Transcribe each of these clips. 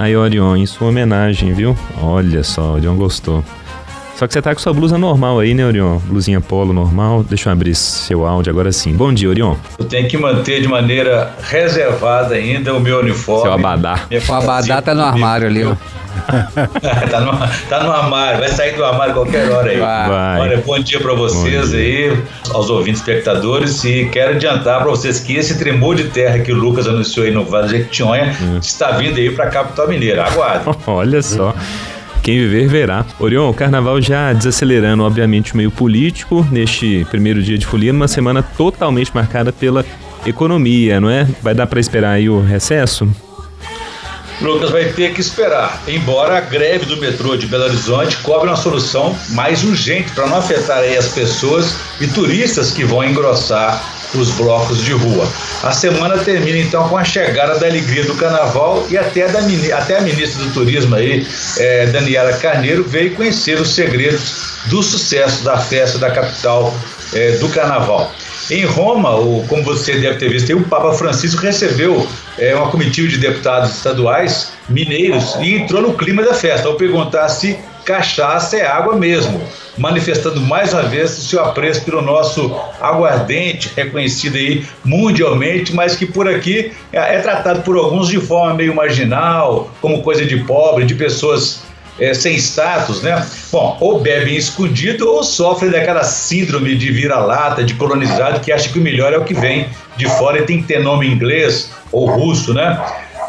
Aí, Orion, em sua homenagem, viu? Olha só, o Orion gostou. Só que você tá com sua blusa normal aí, né, Orion? Blusinha polo normal. Deixa eu abrir seu áudio agora sim. Bom dia, Orion. Eu tenho que manter de maneira reservada ainda o meu uniforme. Seu abadá. O abadá tá no armário ali, ó. tá, no, tá no armário, vai sair do armário qualquer hora aí. Vai. Olha, bom dia para vocês aí, aos ouvintes espectadores, e quero adiantar para vocês que esse tremor de terra que o Lucas anunciou aí no Vale de Jequitinhonha Hum. está vindo aí para a capital mineira. Aguarde. Olha só. Quem viver verá. Orion, o carnaval já desacelerando, obviamente, o meio político neste primeiro dia de folia, numa semana totalmente marcada pela economia, não é? Vai dar para esperar aí o recesso? Lucas vai ter que esperar, embora a greve do metrô de Belo Horizonte cobre uma solução mais urgente para não afetar as pessoas e turistas que vão engrossar os blocos de rua. A semana termina então com a chegada da alegria do carnaval e até, da, até a ministra do Turismo aí, eh, Daniela Carneiro, veio conhecer os segredos do sucesso da festa da capital eh, do carnaval. Em Roma, o, como você deve ter visto, o Papa Francisco recebeu é, uma comitiva de deputados estaduais mineiros e entrou no clima da festa ao perguntar se cachaça é água mesmo, manifestando mais uma vez o seu apreço pelo nosso aguardente, reconhecido aí mundialmente, mas que por aqui é, é tratado por alguns de forma meio marginal, como coisa de pobre, de pessoas é, sem status, né? Bom, ou bebem escondido ou sofrem daquela síndrome de vira-lata, de colonizado, que acha que o melhor é o que vem de fora e tem que ter nome inglês ou russo, né?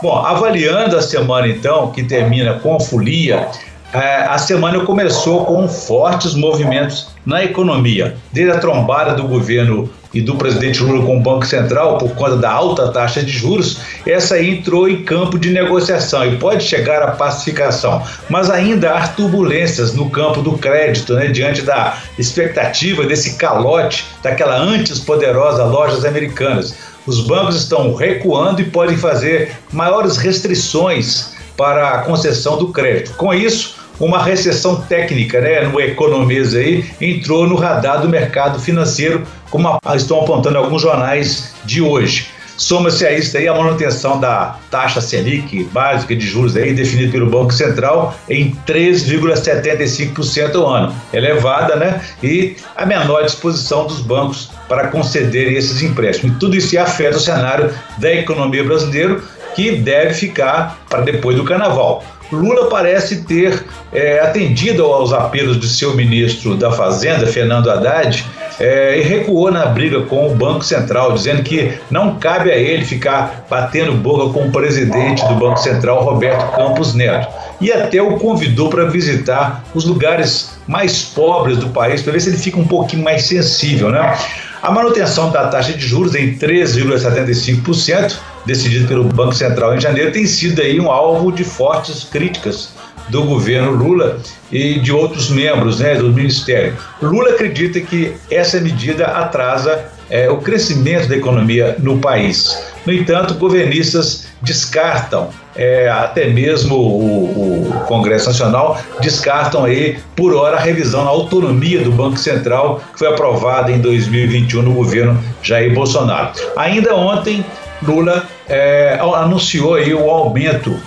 Bom, avaliando a semana então, que termina com a folia, a semana começou com fortes movimentos na economia, desde a trombada do governo e do presidente Lula com o Banco Central por conta da alta taxa de juros, essa entrou em campo de negociação e pode chegar à pacificação, mas ainda há turbulências no campo do crédito, né, diante da expectativa desse calote daquela antes poderosa lojas americanas. Os bancos estão recuando e podem fazer maiores restrições para a concessão do crédito. Com isso, uma recessão técnica, né, no economês aí, entrou no radar do mercado financeiro, como estão apontando alguns jornais de hoje. Soma-se a isso aí a manutenção da taxa Selic básica de juros aí definida pelo Banco Central em 3,75% ao ano, elevada, né? E a menor disposição dos bancos para concederem esses empréstimos. E tudo isso afeta o cenário da economia brasileira, que deve ficar para depois do carnaval. Lula parece ter é, atendido aos apelos de seu ministro da Fazenda, Fernando Haddad, é, e recuou na briga com o Banco Central, dizendo que não cabe a ele ficar batendo boca com o presidente do Banco Central, Roberto Campos Neto. E até o convidou para visitar os lugares mais pobres do país, para ver se ele fica um pouquinho mais sensível, né? A manutenção da taxa de juros em 3,75%, decidido pelo Banco Central em janeiro, tem sido aí um alvo de fortes críticas do governo Lula e de outros membros né, do Ministério. Lula acredita que essa medida atrasa é, o crescimento da economia no país. No entanto, governistas descartam, é, até mesmo o, o, Congresso Nacional descartam aí, por hora, a revisão na autonomia do Banco Central, que foi aprovada em 2021 no governo Jair Bolsonaro. Ainda ontem, Lula é, anunciou aí o aumento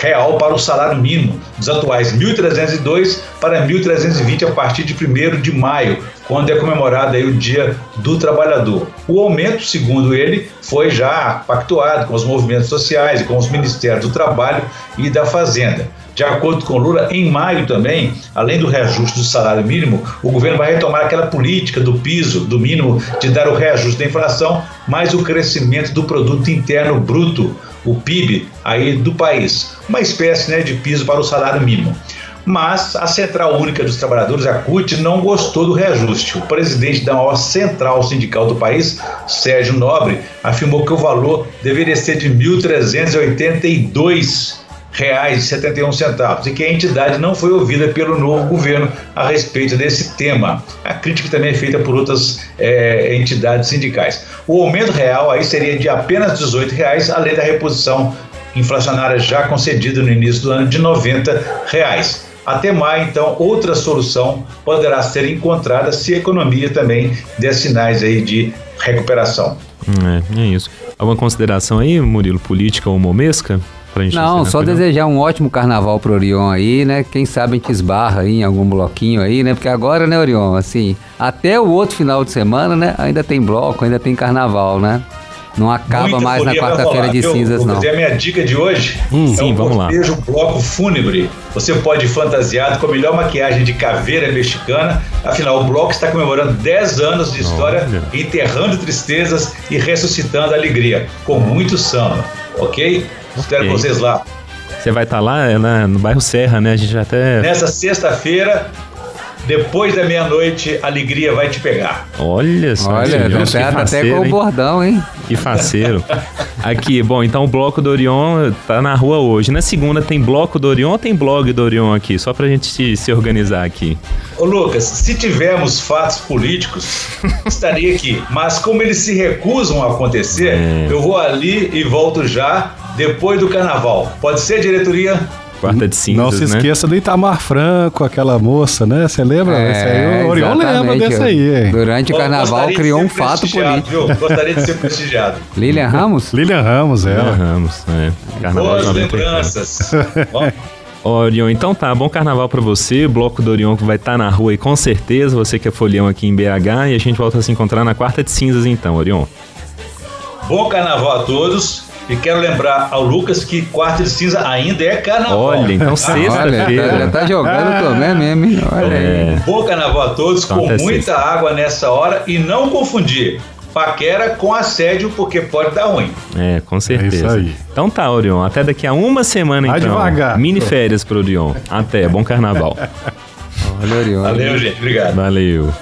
real para o salário mínimo, dos atuais 1.302 para 1.320 a partir de 1 de maio, quando é comemorado aí o Dia do Trabalhador. O aumento, segundo ele, foi já pactuado com os movimentos sociais e com os ministérios do Trabalho e da Fazenda. De acordo com Lula, em maio também, além do reajuste do salário mínimo, o governo vai retomar aquela política do piso, do mínimo, de dar o reajuste da inflação, mais o crescimento do produto interno bruto, o PIB aí do país, uma espécie né, de piso para o salário mínimo. Mas a Central Única dos Trabalhadores, a CUT, não gostou do reajuste. O presidente da maior central sindical do país, Sérgio Nobre, afirmou que o valor deveria ser de R$ 1.382 reais e 71 centavos e que a entidade não foi ouvida pelo novo governo a respeito desse tema. A crítica também é feita por outras é, entidades sindicais. O aumento real aí seria de apenas 18 reais, além da reposição inflacionária já concedida no início do ano de 90 reais. até maio, então, outra solução poderá ser encontrada se a economia também der sinais aí de recuperação. É, é isso. Alguma consideração aí, Murilo, política ou momesca? Não, só desejar um ótimo carnaval pro Orion aí, né? Quem sabe a gente esbarra aí em algum bloquinho aí, né? Porque agora, né, Orion, assim, até o outro final de semana, né? Ainda tem bloco, ainda tem carnaval, né? Não acaba Muita mais na quarta-feira de cinzas, não. a minha dica de hoje hum, é sim, um vamos cortejo lá. bloco fúnebre. Você pode ir fantasiado com a melhor maquiagem de caveira mexicana. Afinal, o bloco está comemorando 10 anos de história, Olha. enterrando tristezas e ressuscitando alegria, com muito samba, ok? Espero okay. vocês lá. Você vai estar tá lá né, no bairro Serra, né? A gente já até. Nessa sexta-feira, depois da meia-noite, a alegria vai te pegar. Olha só. Olha, tá até com o bordão, hein? Que faceiro. aqui, bom, então o Bloco do Orion tá na rua hoje. Na segunda tem Bloco do Orion ou tem blog do Orion aqui? Só pra gente se, se organizar aqui. Ô Lucas, se tivermos fatos políticos, estaria aqui. Mas como eles se recusam a acontecer, é. eu vou ali e volto já depois do carnaval. Pode ser, diretoria? Quarta de cinzas, Não se né? esqueça do Itamar Franco, aquela moça, né? Você lembra? É, Esse aí, o Oriol lembra desse aí, hein? Durante o carnaval criou um fato político. Viu? Gostaria de ser prestigiado. Lilian Ramos? Lilian Ramos, é. Lilian Ramos, é. Carnaval Boas lembranças. Orion, então tá, bom carnaval para você. O Bloco do Orion vai estar tá na rua aí com certeza. Você que é folião aqui em BH. E a gente volta a se encontrar na quarta de cinzas então, Orion. Bom carnaval a todos. E quero lembrar ao Lucas que quarta de cinza ainda é carnaval. Olha, então sexta-feira. Já tá jogando também mesmo, hein? Olha é. Bom carnaval a todos, então, com muita sexta. água nessa hora e não confundir paquera com assédio, porque pode dar ruim. É, com certeza. É isso aí. Então tá, Orion. Até daqui a uma semana, Vai então. devagar. Mini férias pro Orion. Até. Bom carnaval. Olha, Orion. Valeu, gente. Obrigado. Valeu.